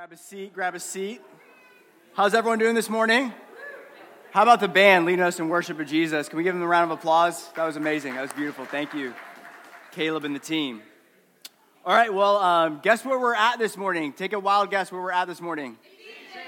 Grab a seat, grab a seat. How's everyone doing this morning? How about the band leading us in worship of Jesus? Can we give them a round of applause? That was amazing. That was beautiful. Thank you, Caleb and the team. All right, well, um, guess where we're at this morning? Take a wild guess where we're at this morning.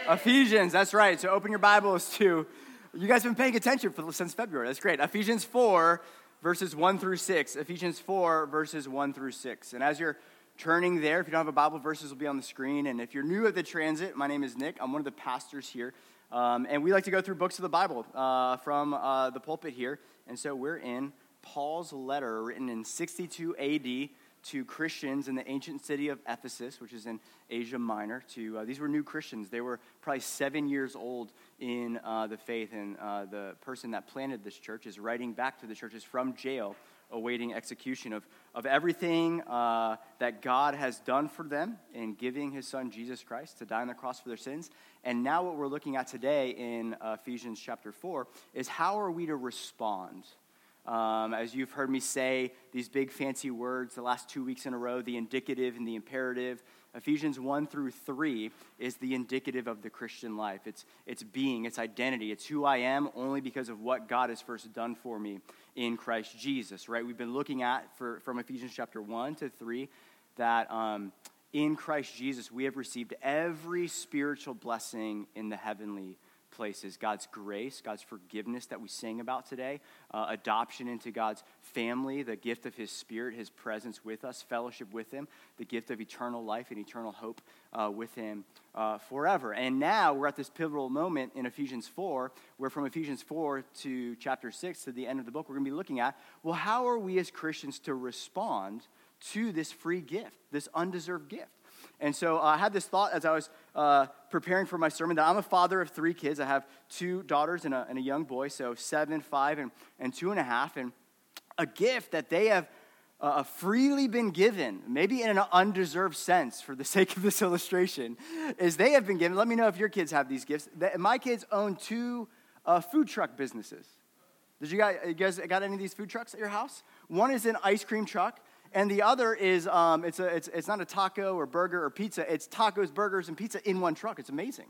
Ephesians. Ephesians, that's right. So open your Bibles to, you guys have been paying attention for, since February. That's great. Ephesians 4, verses 1 through 6. Ephesians 4, verses 1 through 6. And as you're turning there. If you don't have a Bible, verses will be on the screen. And if you're new at the transit, my name is Nick. I'm one of the pastors here. Um, and we like to go through books of the Bible uh, from uh, the pulpit here. And so we're in Paul's letter written in 62 AD to Christians in the ancient city of Ephesus, which is in Asia Minor. To uh, these were new Christians. They were probably seven years old in uh, the faith, and uh, the person that planted this church is writing back to the churches from jail awaiting execution of, of everything uh, that God has done for them in giving his son Jesus Christ to die on the cross for their sins. And now, what we're looking at today in Ephesians chapter 4 is how are we to respond? Um, as you've heard me say these big fancy words the last two weeks in a row the indicative and the imperative Ephesians 1 through 3 is the indicative of the Christian life. It's, it's being, it's identity, it's who I am only because of what God has first done for me in Christ Jesus, right? We've been looking at for, from Ephesians chapter 1 to 3 that um, in Christ Jesus we have received every spiritual blessing in the heavenly places God's grace, God's forgiveness that we sing about today, uh, adoption into God's family, the gift of His Spirit, His presence with us, fellowship with Him, the gift of eternal life and eternal hope uh, with Him uh, forever. And now we're at this pivotal moment in Ephesians 4, where from Ephesians 4 to chapter 6 to the end of the book, we're going to be looking at well, how are we as Christians to respond to this free gift, this undeserved gift? And so uh, I had this thought as I was uh, preparing for my sermon that I'm a father of three kids. I have two daughters and a, and a young boy, so seven, five, and, and two and a half. And a gift that they have uh, freely been given, maybe in an undeserved sense for the sake of this illustration, is they have been given. Let me know if your kids have these gifts. My kids own two uh, food truck businesses. Did you guys, you guys got any of these food trucks at your house? One is an ice cream truck and the other is um, it's, a, it's, it's not a taco or burger or pizza, it's tacos, burgers, and pizza in one truck. It's amazing.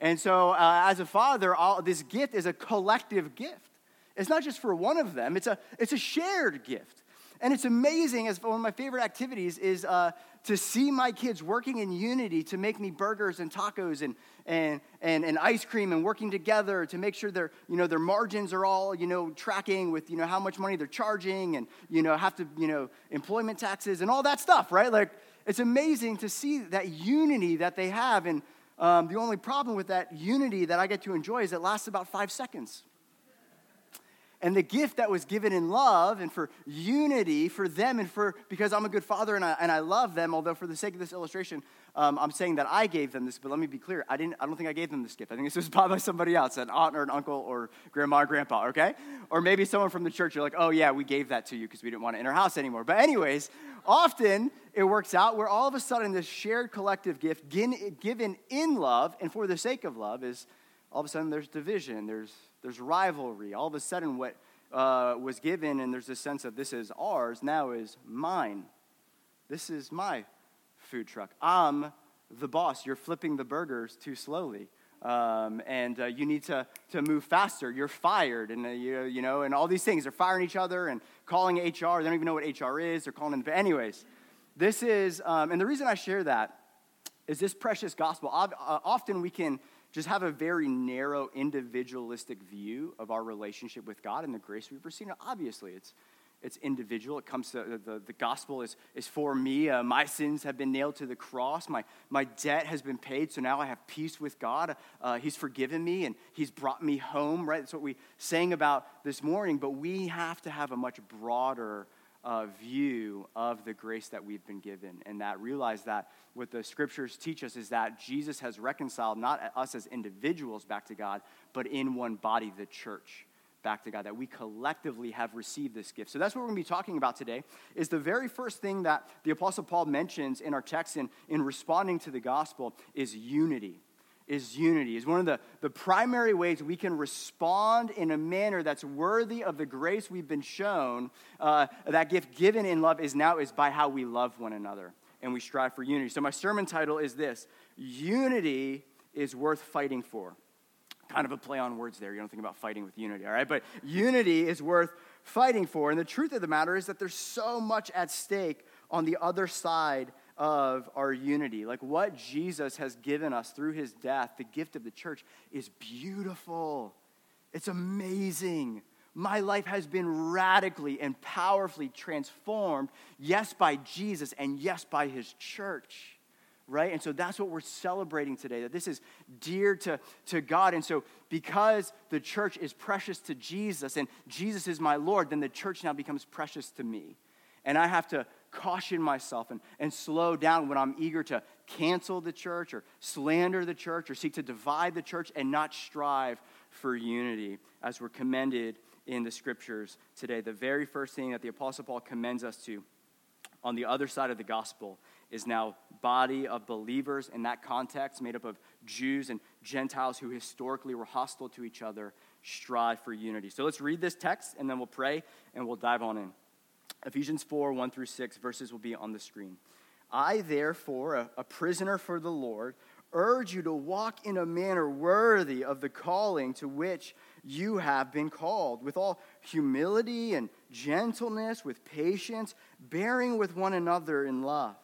And so, uh, as a father, all, this gift is a collective gift. It's not just for one of them, it's a, it's a shared gift. And it's amazing, as one of my favorite activities is uh, to see my kids working in unity to make me burgers and tacos and, and, and, and ice cream and working together to make sure their, you know, their margins are all, you know, tracking with, you know, how much money they're charging and, you know, have to, you know, employment taxes and all that stuff, right? Like, it's amazing to see that unity that they have. And um, the only problem with that unity that I get to enjoy is it lasts about five seconds. And the gift that was given in love and for unity for them and for, because I'm a good father and I, and I love them, although for the sake of this illustration, um, I'm saying that I gave them this, but let me be clear. I, didn't, I don't think I gave them this gift. I think this was bought by somebody else, an aunt or an uncle or grandma or grandpa, okay? Or maybe someone from the church, you're like, oh yeah, we gave that to you because we didn't want it in our house anymore. But anyways, often it works out where all of a sudden this shared collective gift given in love and for the sake of love is all of a sudden there's division, there's there's rivalry. All of a sudden, what uh, was given, and there's this sense of this is ours, now is mine. This is my food truck. I'm the boss. You're flipping the burgers too slowly. Um, and uh, you need to, to move faster. You're fired, and uh, you, you know, and all these things. They're firing each other and calling HR. They don't even know what HR is. They're calling them. Anyways, this is, um, and the reason I share that is this precious gospel. Uh, often we can just have a very narrow, individualistic view of our relationship with God and the grace we've received. Obviously, it's, it's individual. It comes to the, the gospel is, is for me. Uh, my sins have been nailed to the cross. My, my debt has been paid, so now I have peace with God. Uh, he's forgiven me and He's brought me home, right? That's what we sang about this morning. But we have to have a much broader uh, view of the grace that we've been given, and that realize that what the scriptures teach us is that Jesus has reconciled not us as individuals back to God, but in one body, the church back to God, that we collectively have received this gift. So that's what we're going to be talking about today, is the very first thing that the Apostle Paul mentions in our text in, in responding to the gospel is unity is unity, is one of the, the primary ways we can respond in a manner that's worthy of the grace we've been shown. Uh, that gift given in love is now is by how we love one another and we strive for unity. So my sermon title is this unity is worth fighting for. Kind of a play on words there. You don't think about fighting with unity, all right? But unity is worth fighting for. And the truth of the matter is that there's so much at stake on the other side of our unity. Like what Jesus has given us through his death, the gift of the church, is beautiful. It's amazing. My life has been radically and powerfully transformed, yes, by Jesus and yes, by his church right? And so that's what we're celebrating today, that this is dear to, to God. And so, because the church is precious to Jesus and Jesus is my Lord, then the church now becomes precious to me. And I have to caution myself and, and slow down when I'm eager to cancel the church or slander the church or seek to divide the church and not strive for unity as we're commended in the scriptures today. The very first thing that the Apostle Paul commends us to on the other side of the gospel is now body of believers in that context made up of jews and gentiles who historically were hostile to each other strive for unity so let's read this text and then we'll pray and we'll dive on in ephesians 4 1 through 6 verses will be on the screen i therefore a, a prisoner for the lord urge you to walk in a manner worthy of the calling to which you have been called, with all humility and gentleness, with patience, bearing with one another in love,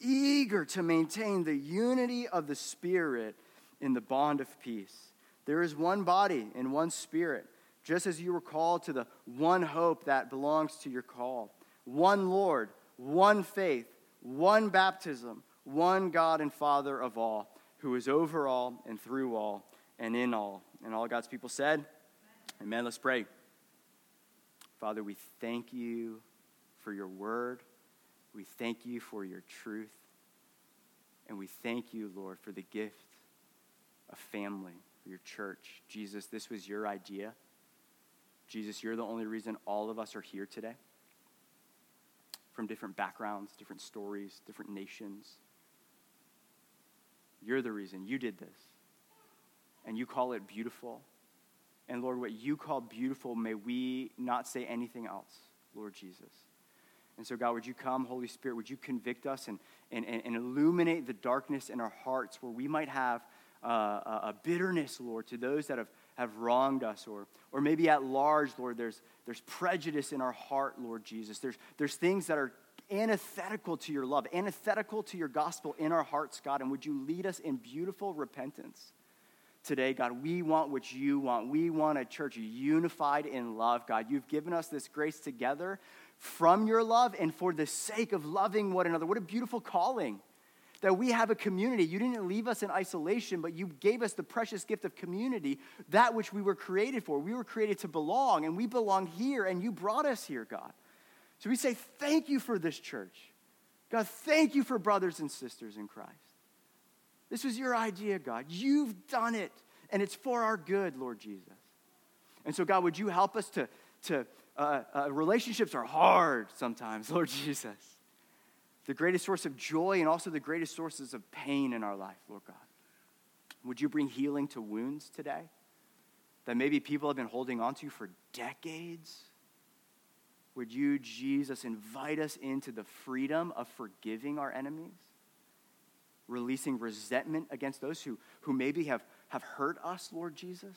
eager to maintain the unity of the Spirit in the bond of peace. There is one body and one Spirit, just as you were called to the one hope that belongs to your call, one Lord, one faith, one baptism, one God and Father of all, who is over all and through all and in all. And all God's people said, Amen. Let's pray. Father, we thank you for your word. We thank you for your truth. And we thank you, Lord, for the gift of family, for your church. Jesus, this was your idea. Jesus, you're the only reason all of us are here today. From different backgrounds, different stories, different nations. You're the reason. You did this. And you call it beautiful. And Lord, what you call beautiful, may we not say anything else, Lord Jesus. And so, God, would you come, Holy Spirit, would you convict us and, and, and illuminate the darkness in our hearts where we might have uh, a bitterness, Lord, to those that have, have wronged us, or, or maybe at large, Lord, there's, there's prejudice in our heart, Lord Jesus. There's, there's things that are antithetical to your love, antithetical to your gospel in our hearts, God, and would you lead us in beautiful repentance? today, God. We want what you want. We want a church unified in love, God. You've given us this grace together from your love and for the sake of loving one another. What a beautiful calling that we have a community. You didn't leave us in isolation, but you gave us the precious gift of community, that which we were created for. We were created to belong, and we belong here, and you brought us here, God. So we say, Thank you for this church. God, thank you for brothers and sisters in Christ. This was your idea, God. You've done it, and it's for our good, Lord Jesus. And so, God, would you help us to, to uh, uh, relationships are hard sometimes, Lord Jesus. The greatest source of joy and also the greatest sources of pain in our life, Lord God. Would you bring healing to wounds today that maybe people have been holding on to for decades? Would you, Jesus, invite us into the freedom of forgiving our enemies? releasing resentment against those who, who maybe have, have hurt us, Lord Jesus?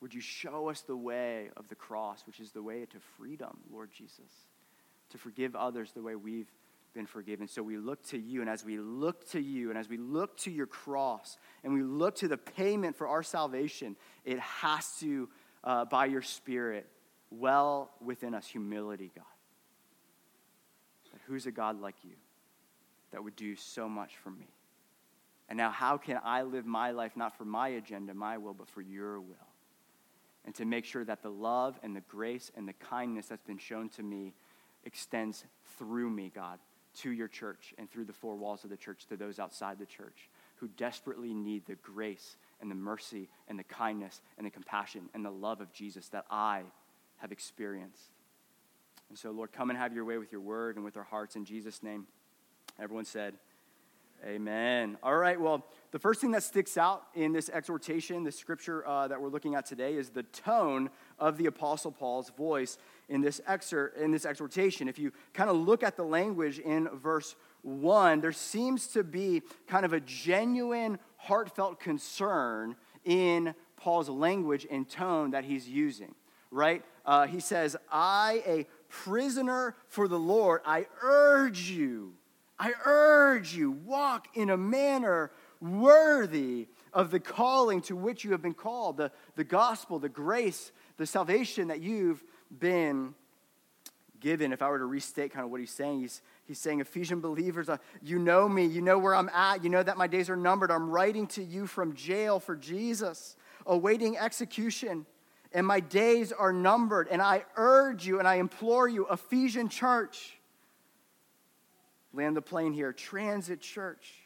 Would you show us the way of the cross, which is the way to freedom, Lord Jesus? To forgive others the way we've been forgiven. So we look to you, and as we look to you, and as we look to your cross, and we look to the payment for our salvation, it has to, uh, by your Spirit, well within us humility, God. But who's a God like you? that would do so much for me. And now, how can I live my life not for my agenda, my will, but for your will? And to make sure that the love and the grace and the kindness that's been shown to me extends through me, God, to your church and through the four walls of the church to those outside the church who desperately need the grace and the mercy and the kindness and the compassion and the love of Jesus that I have experienced. And so, Lord, come and have your way with your word and with our hearts in Jesus' name. Everyone said, Amen. All right, well, the first thing that sticks out in this exhortation, the scripture uh, that we're looking at today, is the tone of the Apostle Paul's voice in this, exer- in this exhortation. If you kind of look at the language in verse 1, there seems to be kind of a genuine, heartfelt concern in Paul's language and tone that he's using, right? Uh, he says, I, a prisoner for the Lord, I urge you, I urge you, walk in a manner worthy of the calling to which you have been called, the, the gospel, the grace, the salvation that you've been given. If I were to restate kind of what he's saying, he's, he's saying, Ephesian believers, uh, you know me, you know where I'm at, you know that my days are numbered. I'm writing to you from jail for Jesus, awaiting execution, and my days are numbered. And I urge you and I implore you, Ephesian church, land the plane here, transit church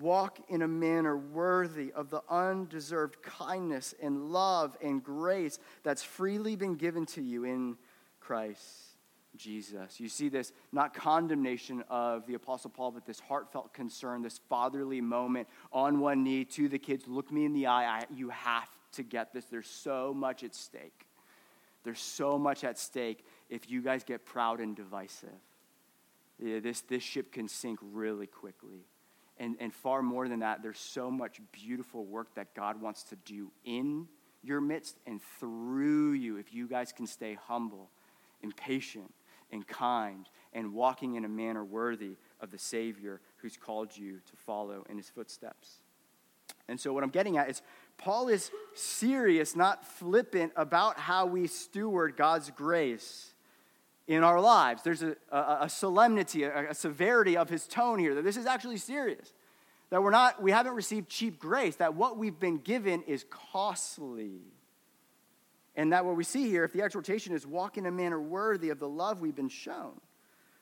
Walk in a manner worthy of the undeserved kindness and love and grace that's freely been given to you in Christ Jesus. You see this not condemnation of the Apostle Paul, but this heartfelt concern, this fatherly moment on one knee to the kids look me in the eye. I, you have to get this. There's so much at stake. There's so much at stake if you guys get proud and divisive. Yeah, this, this ship can sink really quickly. And, and far more than that, there's so much beautiful work that God wants to do in your midst and through you if you guys can stay humble and patient and kind and walking in a manner worthy of the Savior who's called you to follow in his footsteps. And so, what I'm getting at is Paul is serious, not flippant, about how we steward God's grace in our lives. There's a, a, a solemnity, a, a, severity of his tone here that this is actually serious. That we're not, we haven't received cheap grace, that what we've been given is costly. And that what we see here, if the exhortation is walk in a manner worthy of the love we've been shown,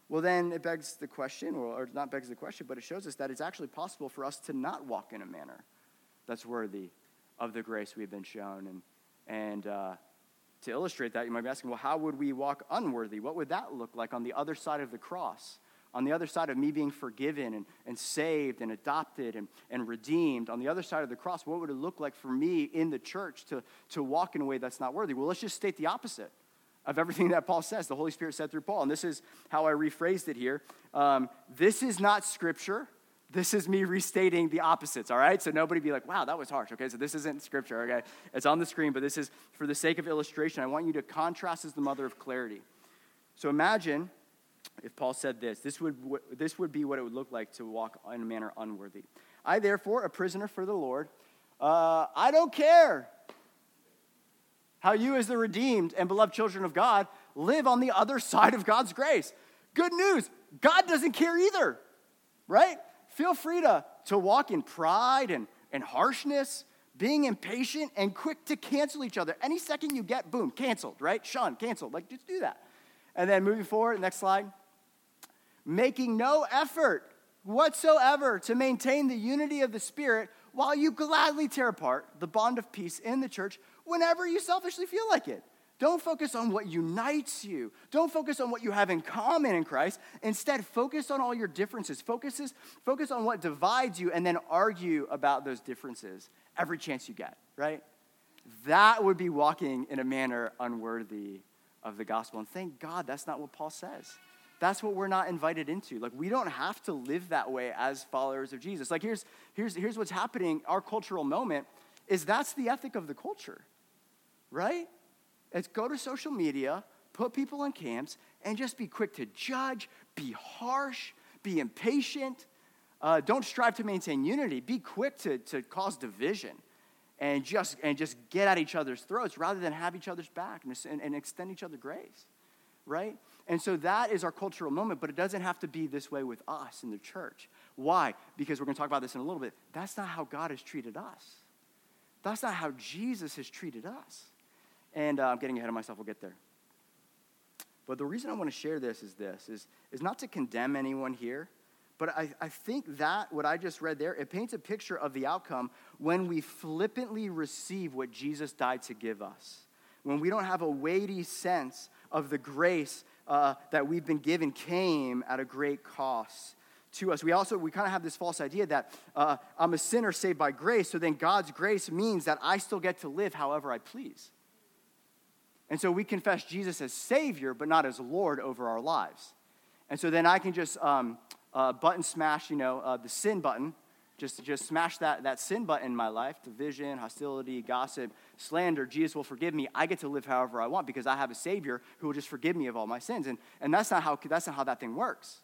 well, then it begs the question, or not begs the question, but it shows us that it's actually possible for us to not walk in a manner that's worthy of the grace we've been shown. And, and uh, to illustrate that, you might be asking, well, how would we walk unworthy? What would that look like on the other side of the cross? On the other side of me being forgiven and, and saved and adopted and, and redeemed, on the other side of the cross, what would it look like for me in the church to, to walk in a way that's not worthy? Well, let's just state the opposite of everything that Paul says. The Holy Spirit said through Paul. And this is how I rephrased it here. Um, this is not scripture. This is me restating the opposites, all right? So nobody be like, wow, that was harsh, okay? So this isn't scripture, okay? It's on the screen, but this is for the sake of illustration. I want you to contrast as the mother of clarity. So imagine if Paul said this this would, this would be what it would look like to walk in a manner unworthy. I, therefore, a prisoner for the Lord, uh, I don't care how you, as the redeemed and beloved children of God, live on the other side of God's grace. Good news God doesn't care either, right? Feel free to, to walk in pride and, and harshness, being impatient and quick to cancel each other. Any second you get, boom, canceled, right? Sean, canceled. Like, just do that. And then moving forward, next slide. Making no effort whatsoever to maintain the unity of the Spirit while you gladly tear apart the bond of peace in the church whenever you selfishly feel like it. Don't focus on what unites you. Don't focus on what you have in common in Christ. Instead, focus on all your differences. Focuses, focus on what divides you and then argue about those differences every chance you get, right? That would be walking in a manner unworthy of the gospel. And thank God that's not what Paul says. That's what we're not invited into. Like, we don't have to live that way as followers of Jesus. Like, here's, here's, here's what's happening. Our cultural moment is that's the ethic of the culture, right? Is go to social media, put people in camps, and just be quick to judge, be harsh, be impatient. Uh, don't strive to maintain unity. Be quick to, to cause division and just, and just get at each other's throats rather than have each other's back and, and extend each other grace, right? And so that is our cultural moment, but it doesn't have to be this way with us in the church. Why? Because we're going to talk about this in a little bit. That's not how God has treated us. That's not how Jesus has treated us. And uh, I'm getting ahead of myself, we'll get there. But the reason I want to share this is this, is, is not to condemn anyone here, but I, I think that, what I just read there, it paints a picture of the outcome when we flippantly receive what Jesus died to give us. When we don't have a weighty sense of the grace uh, that we've been given came at a great cost to us. We also, we kind of have this false idea that uh, I'm a sinner saved by grace, so then God's grace means that I still get to live however I please. And so we confess Jesus as Savior, but not as Lord over our lives. And so then I can just um, uh, button smash, you know, uh, the sin button, just, just smash that, that sin button in my life division, hostility, gossip, slander. Jesus will forgive me. I get to live however I want because I have a Savior who will just forgive me of all my sins. And, and that's, not how, that's not how that thing works,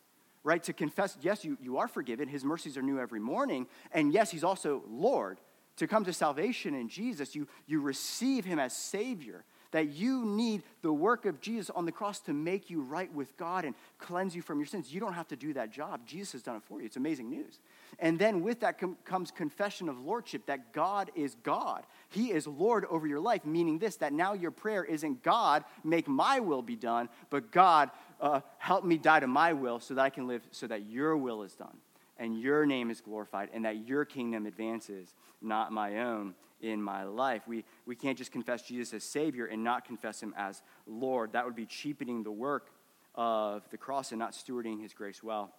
right? To confess, yes, you, you are forgiven. His mercies are new every morning. And yes, He's also Lord. To come to salvation in Jesus, you, you receive Him as Savior that you need the work of Jesus on the cross to make you right with God and cleanse you from your sins. You don't have to do that job. Jesus has done it for you. It's amazing news. And then with that com- comes confession of lordship that God is God. He is Lord over your life, meaning this that now your prayer isn't God, make my will be done, but God, uh, help me die to my will so that I can live so that your will is done and your name is glorified and that your kingdom advances, not my own in my life. We, we can't just confess Jesus as Savior and not confess Him as Lord. That would be cheapening the work of the cross and not stewarding His grace well.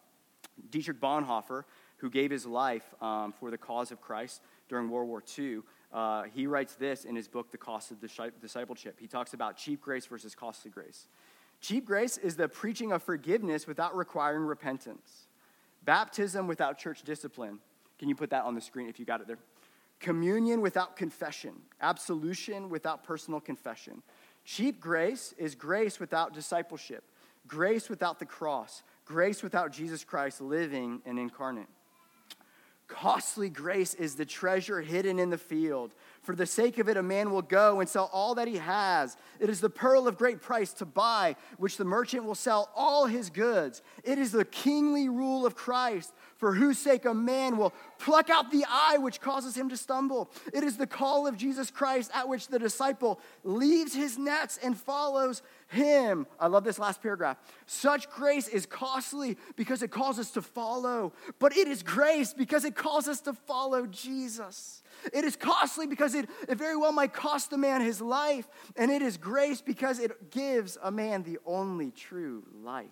Dietrich Bonhoeffer, who gave his life um, for the cause of Christ during World War II, uh, he writes this in his book, The Cost of Discipleship. He talks about cheap grace versus costly grace. Cheap grace is the preaching of forgiveness without requiring repentance, baptism without church discipline. Can you put that on the screen if you got it there? Communion without confession, absolution without personal confession. Cheap grace is grace without discipleship, grace without the cross, grace without Jesus Christ living and incarnate. Costly grace is the treasure hidden in the field. For the sake of it, a man will go and sell all that he has. It is the pearl of great price to buy, which the merchant will sell all his goods. It is the kingly rule of Christ, for whose sake a man will pluck out the eye which causes him to stumble. It is the call of Jesus Christ at which the disciple leaves his nets and follows him. I love this last paragraph. Such grace is costly because it calls us to follow, but it is grace because it calls us to follow Jesus. It is costly because it, it very well might cost a man his life, and it is grace because it gives a man the only true life.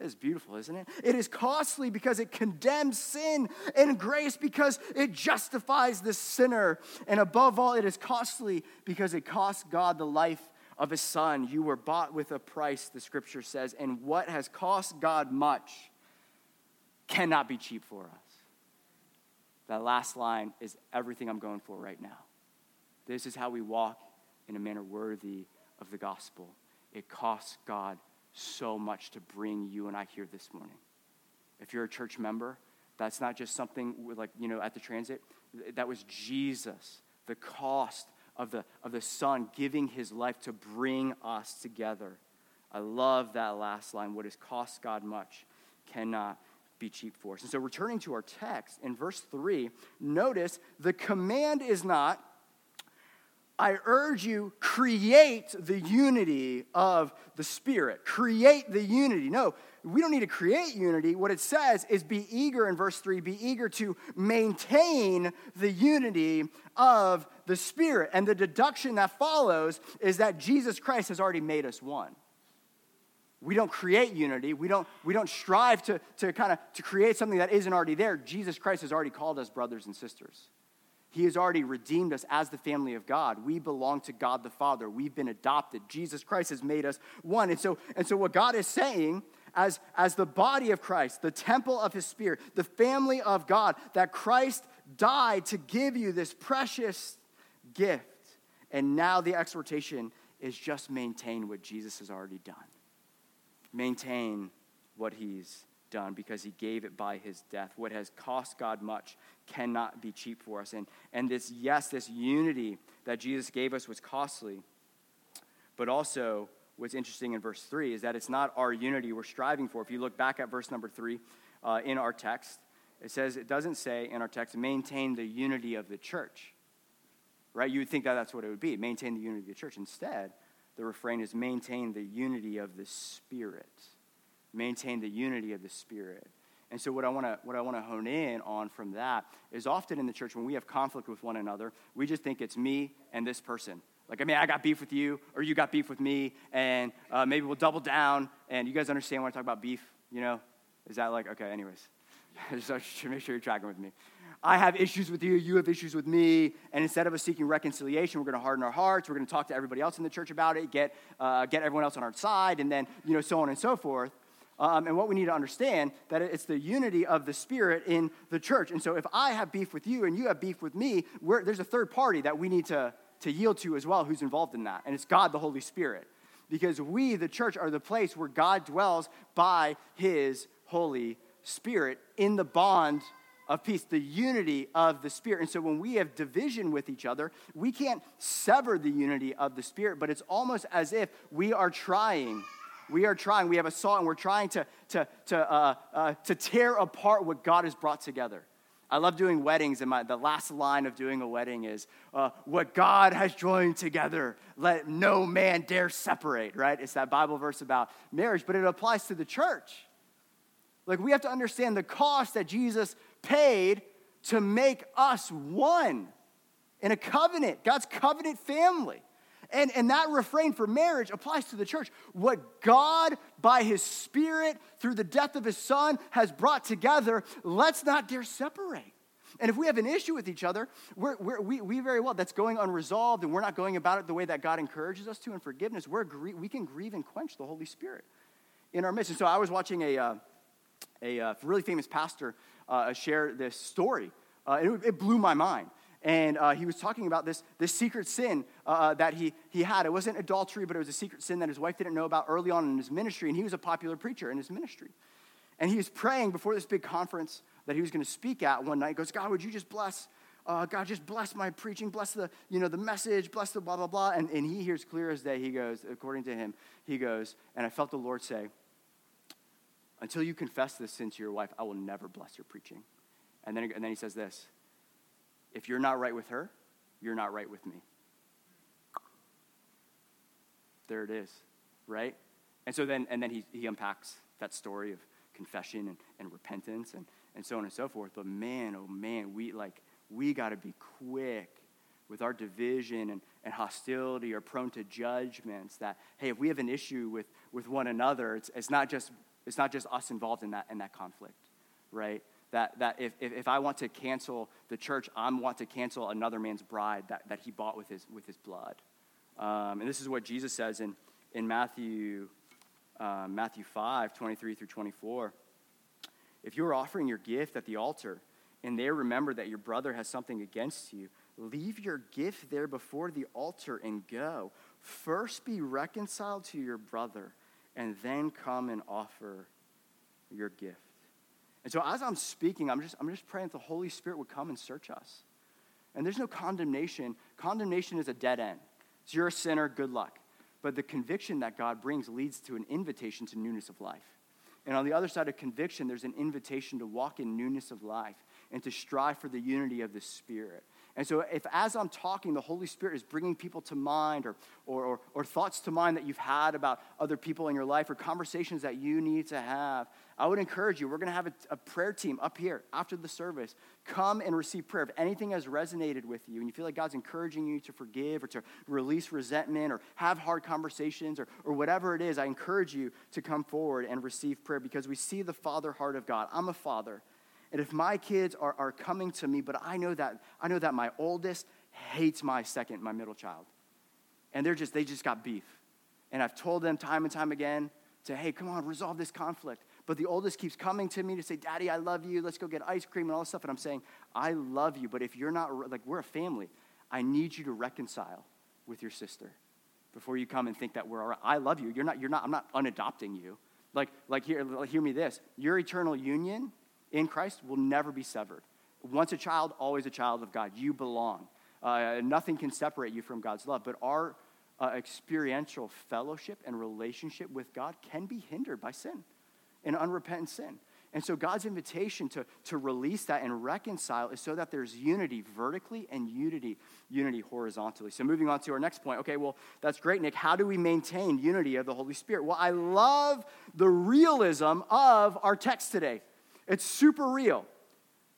It is beautiful, isn't it? It is costly because it condemns sin, and grace because it justifies the sinner. And above all, it is costly because it costs God the life of his son. You were bought with a price, the scripture says, and what has cost God much cannot be cheap for us. That last line is everything I'm going for right now. This is how we walk in a manner worthy of the gospel. It costs God so much to bring you and I here this morning. If you're a church member, that's not just something like, you know, at the transit. That was Jesus, the cost of the, of the Son giving his life to bring us together. I love that last line. What has cost God much cannot be cheap for us. And so, returning to our text in verse 3, notice the command is not, I urge you, create the unity of the Spirit. Create the unity. No, we don't need to create unity. What it says is be eager in verse 3 be eager to maintain the unity of the Spirit. And the deduction that follows is that Jesus Christ has already made us one. We don't create unity. We don't, we don't strive to, to kind of to create something that isn't already there. Jesus Christ has already called us brothers and sisters. He has already redeemed us as the family of God. We belong to God the Father. We've been adopted. Jesus Christ has made us one. And so, and so what God is saying as, as the body of Christ, the temple of his spirit, the family of God, that Christ died to give you this precious gift. And now the exhortation is just maintain what Jesus has already done. Maintain what he's done because he gave it by his death. What has cost God much cannot be cheap for us. And, and this, yes, this unity that Jesus gave us was costly, but also what's interesting in verse 3 is that it's not our unity we're striving for. If you look back at verse number 3 uh, in our text, it says, it doesn't say in our text, maintain the unity of the church. Right? You would think that that's what it would be maintain the unity of the church. Instead, the refrain is maintain the unity of the Spirit. Maintain the unity of the Spirit. And so, what I want to what I want to hone in on from that is often in the church when we have conflict with one another, we just think it's me and this person. Like, I mean, I got beef with you, or you got beef with me, and uh, maybe we'll double down. And you guys understand when I talk about beef? You know, is that like okay? Anyways, just make sure you're tracking with me. I have issues with you, you have issues with me, and instead of us seeking reconciliation, we're going to harden our hearts. We're going to talk to everybody else in the church about it, get uh, get everyone else on our side, and then you know so on and so forth. Um, and what we need to understand that it's the unity of the spirit in the church and so if i have beef with you and you have beef with me there's a third party that we need to, to yield to as well who's involved in that and it's god the holy spirit because we the church are the place where god dwells by his holy spirit in the bond of peace, the unity of the Spirit. And so when we have division with each other, we can't sever the unity of the Spirit, but it's almost as if we are trying. We are trying. We have a and we're trying to, to, to, uh, uh, to tear apart what God has brought together. I love doing weddings, and my, the last line of doing a wedding is, uh, What God has joined together, let no man dare separate, right? It's that Bible verse about marriage, but it applies to the church. Like, we have to understand the cost that Jesus paid to make us one in a covenant, God's covenant family. And, and that refrain for marriage applies to the church. What God, by his Spirit, through the death of his Son, has brought together, let's not dare separate. And if we have an issue with each other, we're, we're, we we very well, that's going unresolved, and we're not going about it the way that God encourages us to in forgiveness, we're, we can grieve and quench the Holy Spirit in our midst. And so I was watching a, uh, a uh, really famous pastor uh, share this story. Uh, it, it, blew my mind. And uh, he was talking about this, this secret sin uh, uh, that he, he had. It wasn't adultery, but it was a secret sin that his wife didn't know about early on in his ministry. And he was a popular preacher in his ministry. And he was praying before this big conference that he was going to speak at one night. He goes, God, would you just bless, uh, God, just bless my preaching, bless the, you know, the message, bless the blah, blah, blah. And, and he hears clear as day, he goes, according to him, he goes, and I felt the Lord say, until you confess this sin to your wife, I will never bless your preaching. And then, and then he says this If you're not right with her, you're not right with me. There it is, right? And so then, and then he, he unpacks that story of confession and, and repentance and, and so on and so forth. But man, oh man, we like, we got to be quick with our division and, and hostility or prone to judgments that, hey, if we have an issue with, with one another, it's, it's not just it's not just us involved in that, in that conflict, right? That, that if, if, if I want to cancel the church, I want to cancel another man's bride that, that he bought with his, with his blood. Um, and this is what Jesus says in, in Matthew, uh, Matthew 5, 23 through 24. If you are offering your gift at the altar, and there remember that your brother has something against you, leave your gift there before the altar and go. First be reconciled to your brother and then come and offer your gift. And so as I'm speaking, I'm just, I'm just praying that the Holy Spirit would come and search us. And there's no condemnation. Condemnation is a dead end. So you're a sinner, good luck. But the conviction that God brings leads to an invitation to newness of life. And on the other side of conviction, there's an invitation to walk in newness of life and to strive for the unity of the Spirit. And so, if as I'm talking, the Holy Spirit is bringing people to mind or, or, or, or, thoughts to mind that you've had about other people in your life or conversations that you need to have, I would encourage you. We're going to have a, a prayer team up here after the service. Come and receive prayer. If anything has resonated with you and you feel like God's encouraging you to forgive or to release resentment or have hard conversations or, or whatever it is, I encourage you to come forward and receive prayer because we see the Father heart of God. I'm a father. And if my kids are, are coming to me, but I know that I know that my oldest hates my second, my middle child. And they're just, they just got beef. And I've told them time and time again to, hey, come on, resolve this conflict. But the oldest keeps coming to me to say, Daddy, I love you. Let's go get ice cream and all this stuff. And I'm saying, I love you, but if you're not, like, we're a family. I need you to reconcile with your sister before you come and think that we're all right. I love you. You're not, you're not, I'm not unadopting you. Like, like hear, hear me this. Your eternal union in Christ will never be severed. Once a child, always a child of God. You belong. Uh, nothing can separate you from God's love. But our uh, experiential fellowship and relationship with God can be hindered by sin and unrepentant sin. And so God's invitation to, to release that and reconcile is so that there's unity vertically and unity, unity horizontally. So moving on to our next point. Okay, well, that's great, Nick. How do we maintain unity of the Holy Spirit? Well, I love the realism of our text today. It's super real.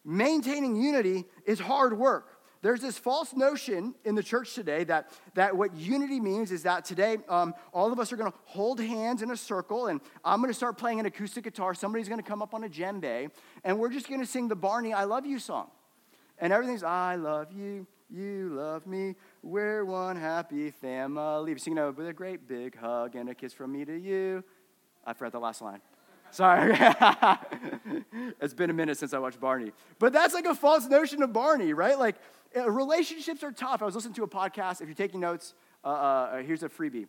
Maintaining unity is hard work. There's this false notion in the church today that, that what unity means is that today um, all of us are going to hold hands in a circle, and I'm going to start playing an acoustic guitar. Somebody's going to come up on a djembe, and we're just going to sing the Barney I Love You song. And everything's I love you, you love me, we're one happy family. Singing with a great big hug and a kiss from me to you. I forgot the last line. Sorry. it's been a minute since I watched Barney. But that's like a false notion of Barney, right? Like, uh, relationships are tough. I was listening to a podcast. If you're taking notes, uh, uh, uh, here's a freebie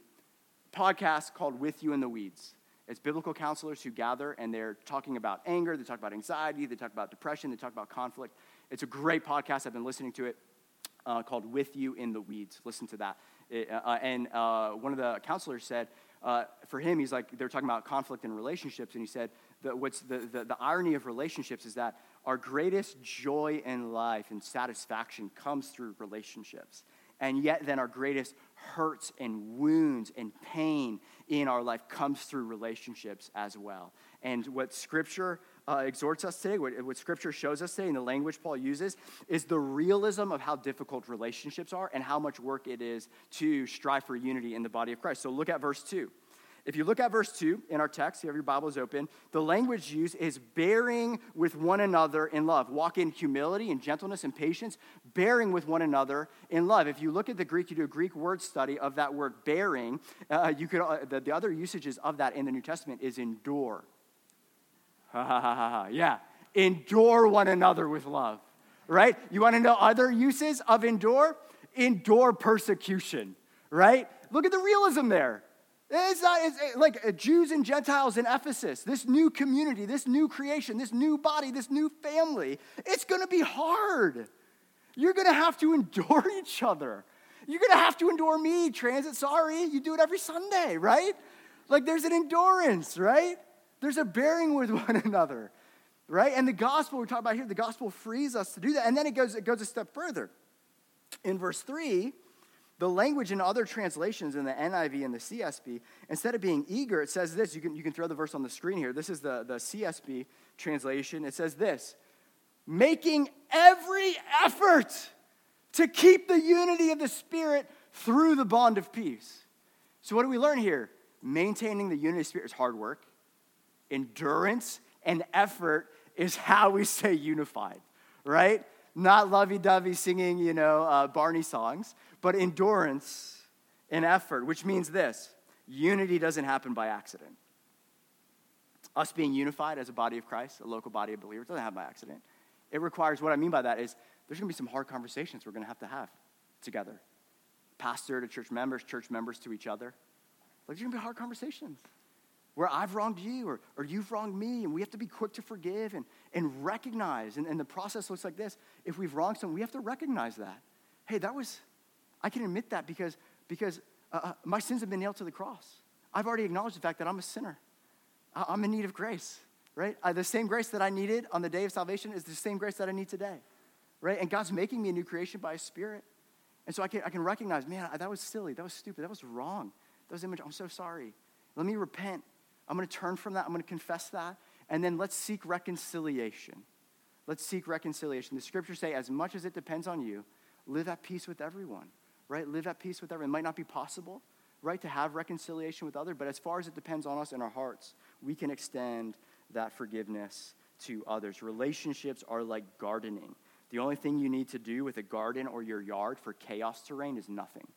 podcast called With You in the Weeds. It's biblical counselors who gather and they're talking about anger, they talk about anxiety, they talk about depression, they talk about conflict. It's a great podcast. I've been listening to it uh, called With You in the Weeds. Listen to that. It, uh, and one of the counselors said, uh, for him, he's like, they're talking about conflict in relationships, and he said, what's the, the, the irony of relationships is that our greatest joy in life and satisfaction comes through relationships. And yet, then our greatest hurts and wounds and pain in our life comes through relationships as well. And what Scripture uh, exhorts us today, what, what Scripture shows us today, and the language Paul uses, is the realism of how difficult relationships are and how much work it is to strive for unity in the body of Christ. So look at verse 2. If you look at verse 2 in our text, you have your Bibles open, the language used is bearing with one another in love. Walk in humility and gentleness and patience, bearing with one another in love. If you look at the Greek, you do a Greek word study of that word bearing, uh, you could, uh, the, the other usages of that in the New Testament is endure. Yeah. Endure one another with love, right? You want to know other uses of endure? Endure persecution, right? Look at the realism there. It's not it's like uh, Jews and Gentiles in Ephesus, this new community, this new creation, this new body, this new family. It's going to be hard. You're going to have to endure each other. You're going to have to endure me, transit. Sorry, you do it every Sunday, right? Like there's an endurance, right? There's a bearing with one another, right? And the gospel we're talking about here, the gospel frees us to do that. And then it goes, it goes a step further. In verse 3, the language in other translations in the NIV and the CSB, instead of being eager, it says this. You can, you can throw the verse on the screen here. This is the, the CSB translation. It says this making every effort to keep the unity of the Spirit through the bond of peace. So, what do we learn here? Maintaining the unity of the Spirit is hard work endurance and effort is how we stay unified, right? Not lovey dovey singing, you know, uh, Barney songs, but endurance and effort, which means this unity doesn't happen by accident. Us being unified as a body of Christ, a local body of believers, doesn't happen by accident. It requires, what I mean by that is there's gonna be some hard conversations we're gonna have to have together. Pastor to church members, church members to each other. Like, there's gonna be hard conversations where I've wronged you or, or you've wronged me, and we have to be quick to forgive and, and recognize. And, and the process looks like this if we've wronged someone, we have to recognize that. Hey, that was, I can admit that because, because uh, uh my sins have been nailed to the cross. I've already acknowledged the fact that I'm a sinner. I'm in need of grace, right? I, the same grace that I needed on the day of salvation is the same grace that I need today, right? And God's making me a new creation by His Spirit. And so I can, I can recognize, man, that was silly. That was stupid. That was wrong. That was image. I'm so sorry. Let me repent I'm going to turn from that. I'm going to confess that. And then let's seek reconciliation. Let's seek reconciliation. The scriptures say, as much as it depends on you, live at peace with everyone, right? Live at peace with everyone. It might not be possible, right, to have reconciliation with others, but as far as it depends on us in our hearts, we can extend that forgiveness to others. Relationships are like gardening. The only thing you need to do with a garden or your yard for chaos to reign is nothing.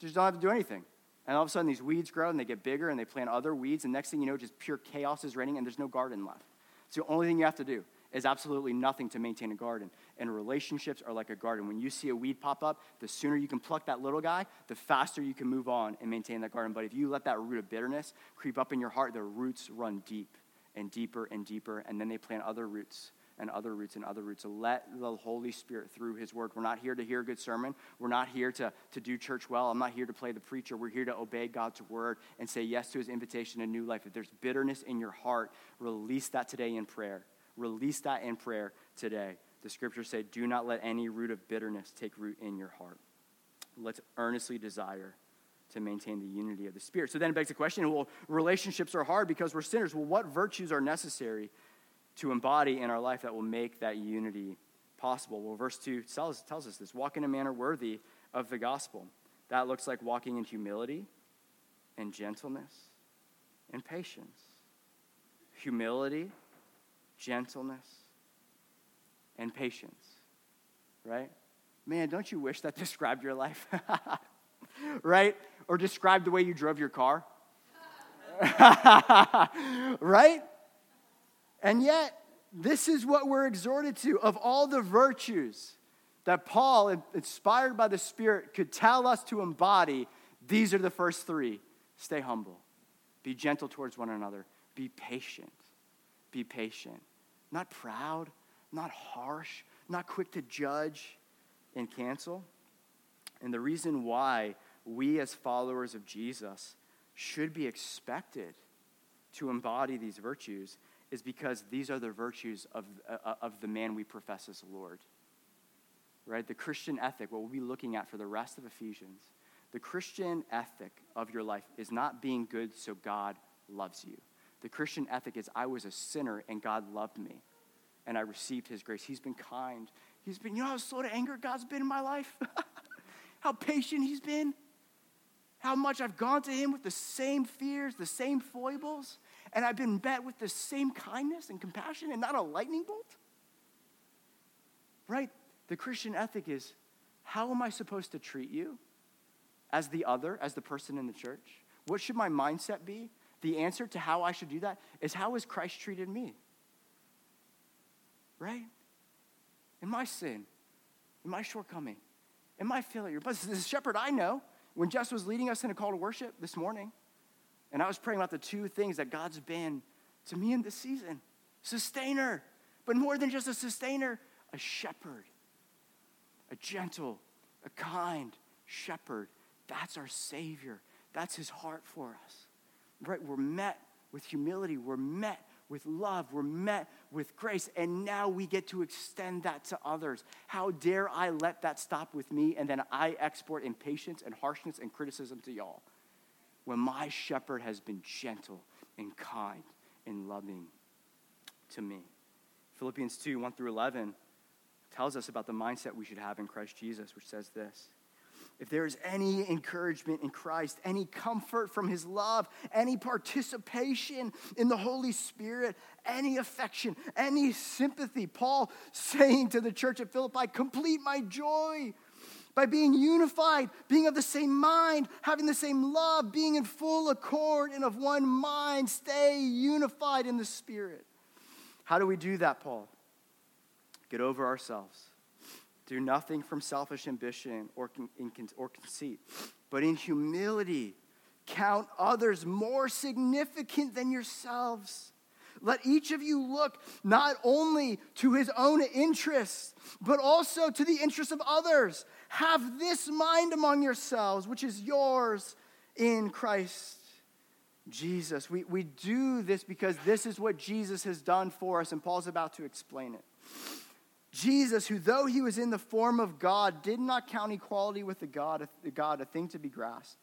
You just don't have to do anything. And all of a sudden, these weeds grow and they get bigger and they plant other weeds. And next thing you know, just pure chaos is reigning and there's no garden left. So the only thing you have to do is absolutely nothing to maintain a garden. And relationships are like a garden. When you see a weed pop up, the sooner you can pluck that little guy, the faster you can move on and maintain that garden. But if you let that root of bitterness creep up in your heart, the roots run deep and deeper and deeper, and then they plant other roots and other roots and other roots. Let the Holy Spirit through His Word. We're not here to hear a good sermon. We're not here to, to do church well. I'm not here to play the preacher. We're here to obey God's Word and say yes to His invitation to new life. If there's bitterness in your heart, release that today in prayer. Release that in prayer today. The scriptures say, do not let any root of bitterness take root in your heart. Let's earnestly desire to maintain the unity of the Spirit. So then it begs the question well, relationships are hard because we're sinners. Well, what virtues are necessary to embody in our life that will make that unity possible. Well, verse 2 tells, tells us this walk in a manner worthy of the gospel. That looks like walking in humility and gentleness and patience. Humility, gentleness, and patience. Right? Man, don't you wish that described your life? right? Or described the way you drove your car? right? And yet, this is what we're exhorted to. Of all the virtues that Paul, inspired by the Spirit, could tell us to embody, these are the first three stay humble, be gentle towards one another, be patient. Be patient. Not proud, not harsh, not quick to judge and cancel. And the reason why we, as followers of Jesus, should be expected to embody these virtues is because these are the virtues of, uh, of the man we profess as Lord. Right? The Christian ethic, what we'll be looking at for the rest of Ephesians, the Christian ethic of your life is not being good so God loves you. The Christian ethic is I was a sinner and God loved me and I received his grace. He's been kind. He's been, you know how slow to anger God's been in my life? how patient he's been? How much I've gone to him with the same fears, the same foibles, and I've been met with the same kindness and compassion and not a lightning bolt? Right? The Christian ethic is how am I supposed to treat you as the other, as the person in the church? What should my mindset be? The answer to how I should do that is how has Christ treated me? Right? In my sin, in my shortcoming, in my failure. But the shepherd I know, when Jess was leading us in a call to worship this morning, and I was praying about the two things that God's been to me in this season sustainer, but more than just a sustainer, a shepherd, a gentle, a kind shepherd. That's our Savior. That's his heart for us. Right? We're met with humility, we're met with love, we're met with grace, and now we get to extend that to others. How dare I let that stop with me and then I export impatience and harshness and criticism to y'all? When my shepherd has been gentle and kind and loving to me. Philippians 2 1 through 11 tells us about the mindset we should have in Christ Jesus, which says this if there is any encouragement in Christ, any comfort from his love, any participation in the Holy Spirit, any affection, any sympathy, Paul saying to the church at Philippi, complete my joy by being unified, being of the same mind, having the same love, being in full accord and of one mind, stay unified in the Spirit. How do we do that, Paul? Get over ourselves do nothing from selfish ambition or, or conceit, but in humility count others more significant than yourselves. Let each of you look not only to his own interests, but also to the interests of others. Have this mind among yourselves, which is yours in Christ Jesus. We, we do this because this is what Jesus has done for us, and Paul's about to explain it. Jesus, who though he was in the form of God, did not count equality with the God, the God a thing to be grasped,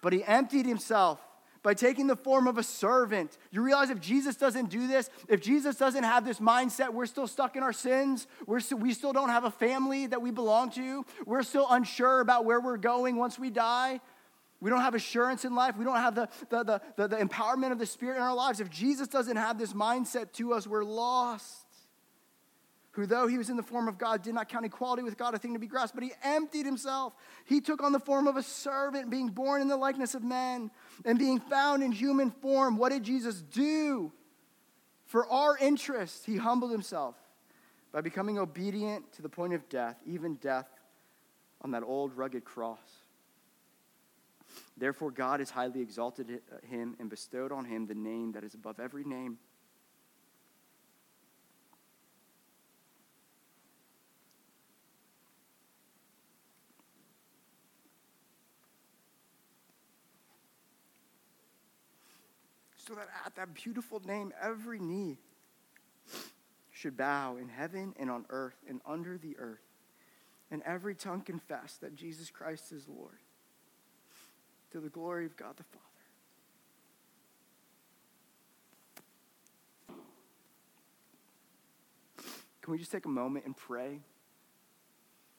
but he emptied himself by taking the form of a servant. You realize if Jesus doesn't do this, if Jesus doesn't have this mindset, we're still stuck in our sins. We're still, we still don't have a family that we belong to. We're still unsure about where we're going once we die. We don't have assurance in life. We don't have the, the, the, the, the empowerment of the Spirit in our lives. If Jesus doesn't have this mindset to us, we're lost who, though he was in the form of God, did not count equality with God a thing to be grasped, but he emptied himself. He took on the form of a servant, being born in the likeness of men, and being found in human form. What did Jesus do? For our interest, he humbled himself by becoming obedient to the point of death, even death on that old rugged cross. Therefore, God has highly exalted him and bestowed on him the name that is above every name so that at that beautiful name, every knee should bow in heaven and on earth and under the earth, and every tongue confess that Jesus Christ is Lord, to the glory of God the Father. Can we just take a moment and pray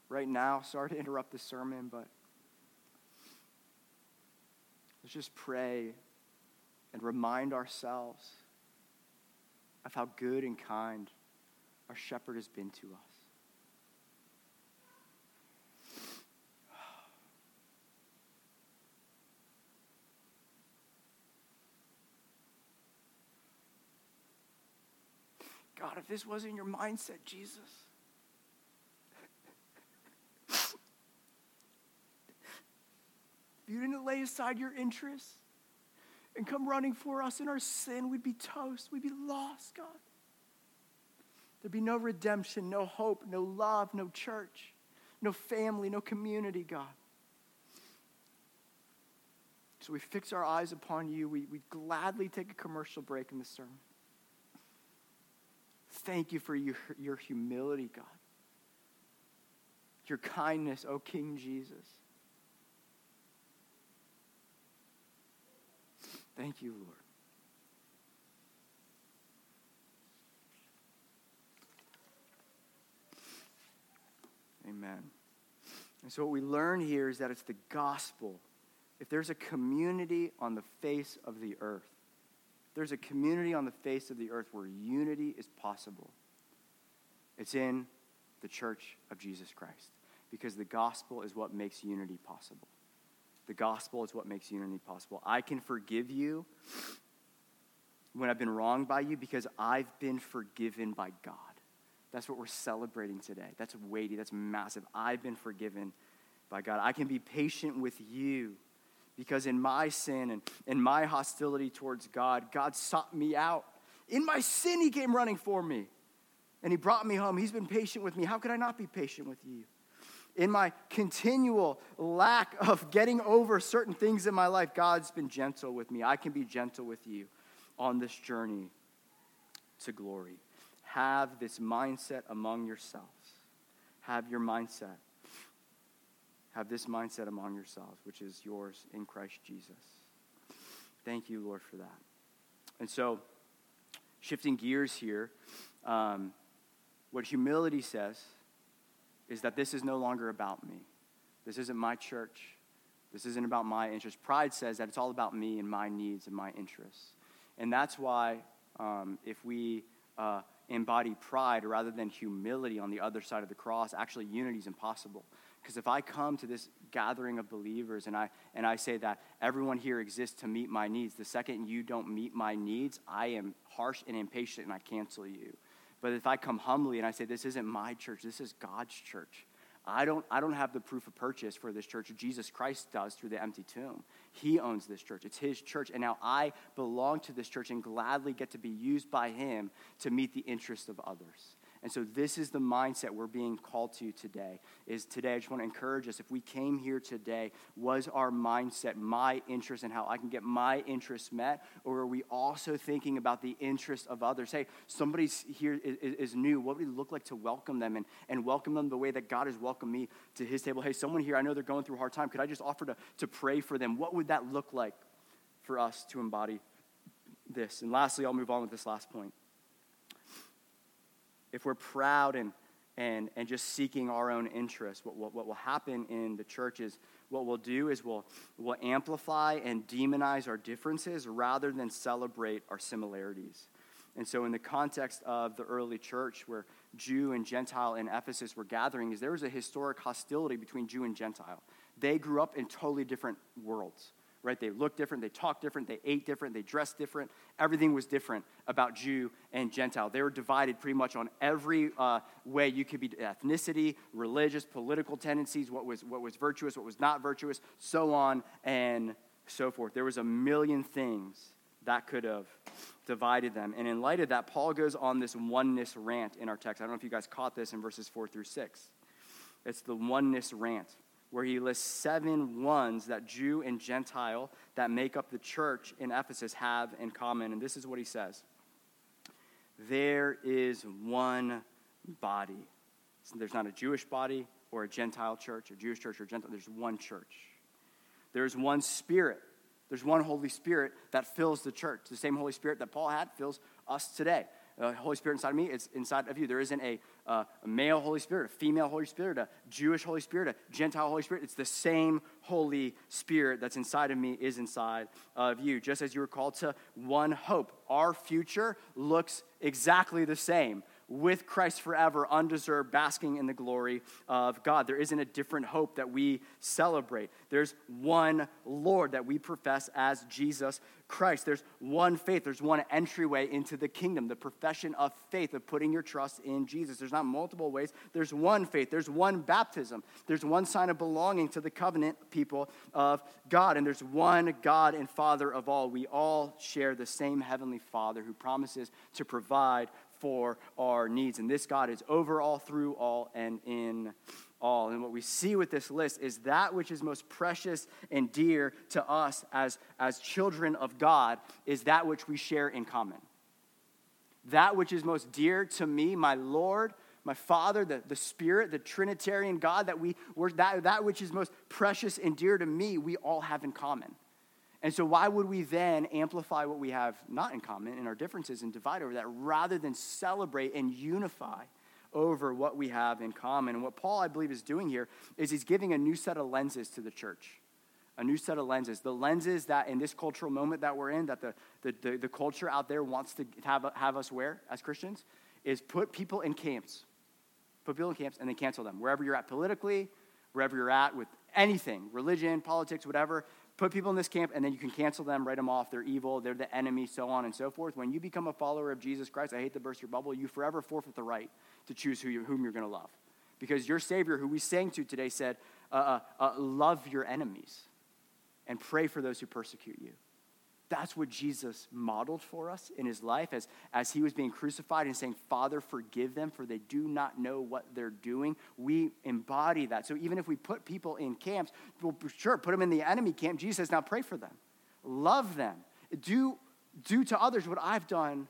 right now? Sorry to interrupt the sermon, but let's just pray and remind ourselves of how good and kind our shepherd has been to us. God, if this wasn't your mindset, Jesus. if you didn't lay aside your interests, and come running for us in our sin, we'd be toast. We'd be lost, God. There'd be no redemption, no hope, no love, no church, no family, no community, God. So we fix our eyes upon you. We, we gladly take a commercial break in the sermon. Thank you for your, your humility, God. Your kindness, O oh King Jesus. Thank you, Lord. Amen. And so, what we learn here is that it's the gospel if there's a community on the face of the earth, there's a community on the face of the earth where unity is possible, it's in the church of Jesus Christ. Because the gospel is what makes unity possible. The gospel is what makes unity possible. I can forgive you when I've been wronged by you because I've been forgiven by God. That's what we're celebrating today. That's weighty, that's massive. I've been forgiven by God. I can be patient with you because in my sin and in my hostility towards God, God sought me out. In my sin, He came running for me and He brought me home. He's been patient with me. How could I not be patient with you? In my continual lack of getting over certain things in my life, God's been gentle with me. I can be gentle with you on this journey to glory. Have this mindset among yourselves. Have your mindset have this mindset among yourselves, which is yours in Christ Jesus. Thank you, Lord, for that. And so, shifting gears here, um, what humility says is that this is no longer about me. This isn't my church. This isn't about my interests. Pride says that it's all about me and my needs and my interests. And that's why, um, if we uh, embody pride rather than humility on the other side of the cross, actually unity is impossible. Because if I come to this gathering of believers and I, and I say that everyone here exists to meet my needs, the second you don't meet my needs, I am harsh and impatient and I cancel you. But if I come humbly and I say, This isn't my church, this is God's church. I don't, I don't have the proof of purchase for this church. Jesus Christ does through the empty tomb. He owns this church. It's his church. And now I belong to this church and gladly get to be used by him to meet the interests of others. And so this is the mindset we're being called to today. Is today I just want to encourage us if we came here today, was our mindset my interest and how I can get my interests met or are we also thinking about the interest of others? Hey, somebody's here is, is new. What would it look like to welcome them and, and welcome them the way that God has welcomed me to his table? Hey, someone here, I know they're going through a hard time. Could I just offer to, to pray for them? What would that look like for us to embody this? And lastly, I'll move on with this last point if we're proud and, and, and just seeking our own interests, what, what, what will happen in the church is what we'll do is we'll, we'll amplify and demonize our differences rather than celebrate our similarities. And so, in the context of the early church, where Jew and Gentile in Ephesus were gathering, is there was a historic hostility between Jew and Gentile. They grew up in totally different worlds right? They looked different, they talked different, they ate different, they dressed different. Everything was different about Jew and Gentile. They were divided pretty much on every uh, way you could be ethnicity, religious, political tendencies, what was, what was virtuous, what was not virtuous, so on and so forth. There was a million things that could have divided them. And in light of that, Paul goes on this oneness rant in our text. I don't know if you guys caught this in verses four through six. It's the oneness rant where he lists seven ones that Jew and Gentile that make up the church in Ephesus have in common. And this is what he says There is one body. So there's not a Jewish body or a Gentile church, or Jewish church or Gentile. There's one church. There's one spirit. There's one Holy Spirit that fills the church. The same Holy Spirit that Paul had fills us today uh, Holy Spirit inside of me, it's inside of you. There isn't a, a male Holy Spirit, a female Holy Spirit, a Jewish Holy Spirit, a Gentile Holy Spirit. It's the same Holy Spirit that's inside of me is inside of you. Just as you were called to one hope. Our future looks exactly the same. With Christ forever, undeserved, basking in the glory of God. There isn't a different hope that we celebrate. There's one Lord that we profess as Jesus Christ. There's one faith. There's one entryway into the kingdom, the profession of faith, of putting your trust in Jesus. There's not multiple ways. There's one faith. There's one baptism. There's one sign of belonging to the covenant people of God. And there's one God and Father of all. We all share the same Heavenly Father who promises to provide for our needs. And this God is over all, through all, and in all. And what we see with this list is that which is most precious and dear to us as, as children of God is that which we share in common. That which is most dear to me, my Lord, my Father, the, the Spirit, the Trinitarian God, that we that, that which is most precious and dear to me, we all have in common. And so, why would we then amplify what we have not in common in our differences and divide over that rather than celebrate and unify over what we have in common? And what Paul, I believe, is doing here is he's giving a new set of lenses to the church. A new set of lenses. The lenses that in this cultural moment that we're in, that the, the, the, the culture out there wants to have, have us wear as Christians, is put people in camps. Put people in camps and then cancel them. Wherever you're at politically, wherever you're at with anything, religion, politics, whatever, put people in this camp and then you can cancel them, write them off. They're evil, they're the enemy, so on and so forth. When you become a follower of Jesus Christ, I hate to burst your bubble, you forever forfeit the right to choose who you, whom you're going to love. Because your Savior, who we sang to today, said, uh, uh, uh, Love your enemies and pray for those who persecute you. That's what Jesus modeled for us in his life as, as he was being crucified and saying, Father, forgive them, for they do not know what they're doing. We embody that. So even if we put people in camps, well, sure, put them in the enemy camp, Jesus says, now pray for them. Love them. Do, do to others what I've done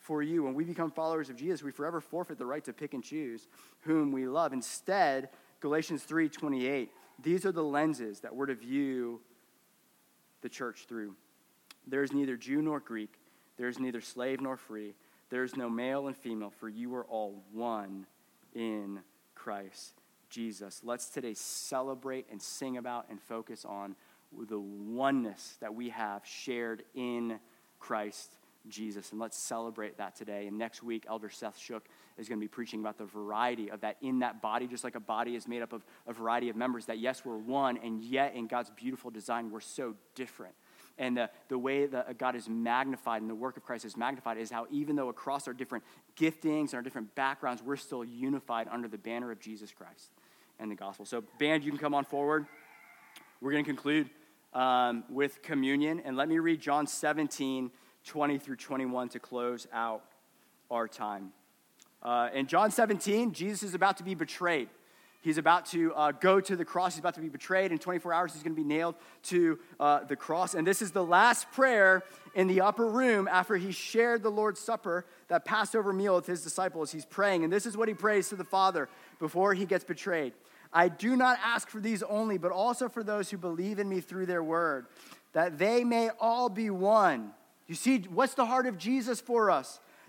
for you. When we become followers of Jesus, we forever forfeit the right to pick and choose whom we love. Instead, Galatians 3 28, these are the lenses that we're to view the church through. There is neither Jew nor Greek, there is neither slave nor free, there is no male and female, for you are all one in Christ Jesus. Let's today celebrate and sing about and focus on the oneness that we have shared in Christ Jesus. And let's celebrate that today. And next week, Elder Seth Shook is going to be preaching about the variety of that in that body, just like a body is made up of a variety of members, that yes, we're one, and yet in God's beautiful design, we're so different and the, the way that God is magnified and the work of Christ is magnified is how even though across our different giftings and our different backgrounds, we're still unified under the banner of Jesus Christ and the gospel. So, band, you can come on forward. We're going to conclude um, with communion. And let me read John 17, 20 through 21 to close out our time. Uh, in John 17, Jesus is about to be betrayed. He's about to uh, go to the cross. He's about to be betrayed. In 24 hours, he's going to be nailed to uh, the cross. And this is the last prayer in the upper room after he shared the Lord's Supper, that Passover meal with his disciples. He's praying. And this is what he prays to the Father before he gets betrayed I do not ask for these only, but also for those who believe in me through their word, that they may all be one. You see, what's the heart of Jesus for us?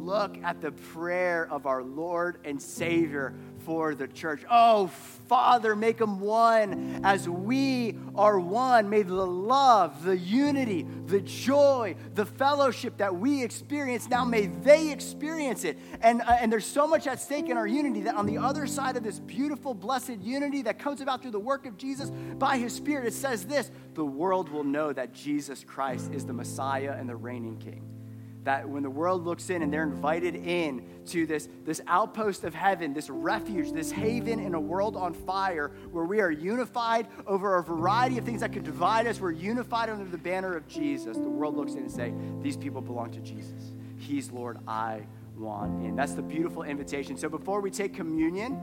Look at the prayer of our Lord and Savior for the church. Oh, Father, make them one as we are one. May the love, the unity, the joy, the fellowship that we experience now, may they experience it. And, uh, and there's so much at stake in our unity that on the other side of this beautiful, blessed unity that comes about through the work of Jesus by His Spirit, it says this the world will know that Jesus Christ is the Messiah and the reigning King that when the world looks in and they're invited in to this, this outpost of heaven, this refuge, this haven in a world on fire where we are unified over a variety of things that could divide us, we're unified under the banner of Jesus. The world looks in and say, these people belong to Jesus. He's Lord, I want in. That's the beautiful invitation. So before we take communion,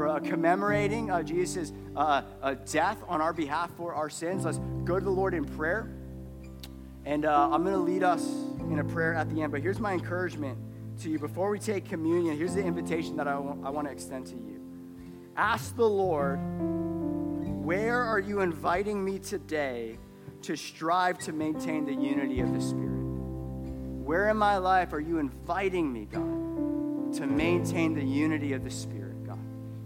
uh, commemorating uh, Jesus' uh, uh, death on our behalf for our sins, let's go to the Lord in prayer. And uh, I'm going to lead us in a prayer at the end. But here's my encouragement to you before we take communion. Here's the invitation that I I want to extend to you. Ask the Lord, where are you inviting me today to strive to maintain the unity of the Spirit? Where in my life are you inviting me, God, to maintain the unity of the Spirit, God?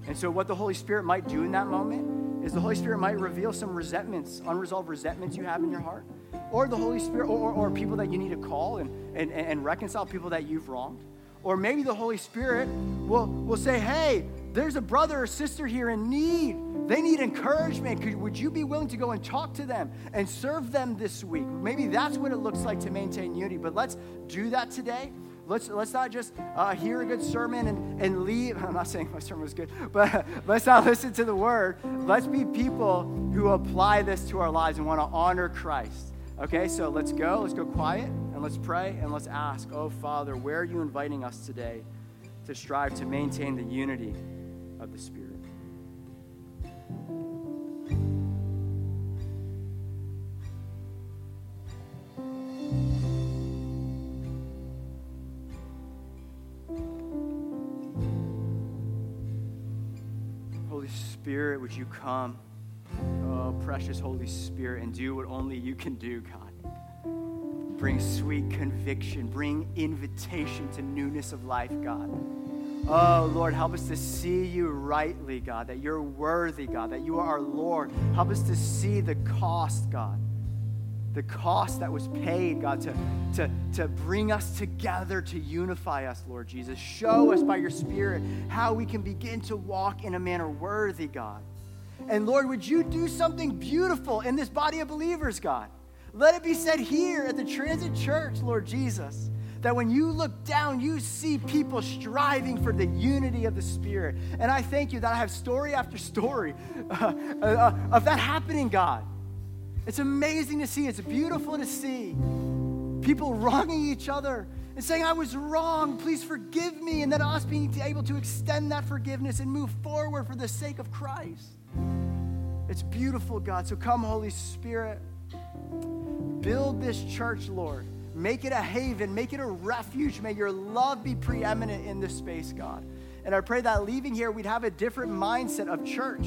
And so, what the Holy Spirit might do in that moment is the Holy Spirit might reveal some resentments, unresolved resentments you have in your heart, or the Holy Spirit, or, or, or people that you need to call and, and, and reconcile people that you've wronged. Or maybe the Holy Spirit will, will say, hey, there's a brother or sister here in need. They need encouragement. Could, would you be willing to go and talk to them and serve them this week? Maybe that's what it looks like to maintain unity. But let's do that today. Let's, let's not just uh, hear a good sermon and, and leave. I'm not saying my sermon was good, but let's not listen to the word. Let's be people who apply this to our lives and want to honor Christ. Okay, so let's go. Let's go quiet and let's pray and let's ask, oh, Father, where are you inviting us today to strive to maintain the unity of the Spirit? Holy Spirit, would you come? Precious Holy Spirit, and do what only you can do, God. Bring sweet conviction, bring invitation to newness of life, God. Oh, Lord, help us to see you rightly, God, that you're worthy, God, that you are our Lord. Help us to see the cost, God, the cost that was paid, God, to, to, to bring us together, to unify us, Lord Jesus. Show us by your Spirit how we can begin to walk in a manner worthy, God. And Lord, would you do something beautiful in this body of believers, God? Let it be said here at the Transit Church, Lord Jesus, that when you look down, you see people striving for the unity of the Spirit. And I thank you that I have story after story uh, uh, of that happening, God. It's amazing to see, it's beautiful to see people wronging each other and saying, I was wrong, please forgive me, and then us being able to extend that forgiveness and move forward for the sake of Christ. It's beautiful, God. So come, Holy Spirit. Build this church, Lord. Make it a haven, make it a refuge. May your love be preeminent in this space, God. And I pray that leaving here, we'd have a different mindset of church.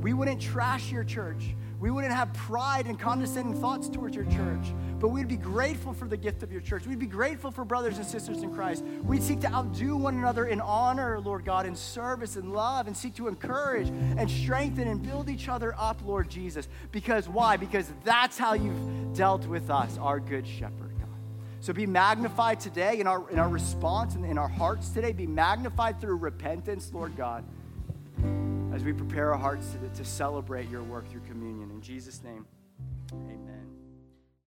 We wouldn't trash your church. We wouldn't have pride and condescending thoughts towards your church, but we'd be grateful for the gift of your church. We'd be grateful for brothers and sisters in Christ. We'd seek to outdo one another in honor, Lord God, in service and love, and seek to encourage and strengthen and build each other up, Lord Jesus. Because why? Because that's how you've dealt with us, our good shepherd. God. So be magnified today in our, in our response and in our hearts today. Be magnified through repentance, Lord God as we prepare our hearts to, to celebrate your work through communion. In Jesus' name, amen.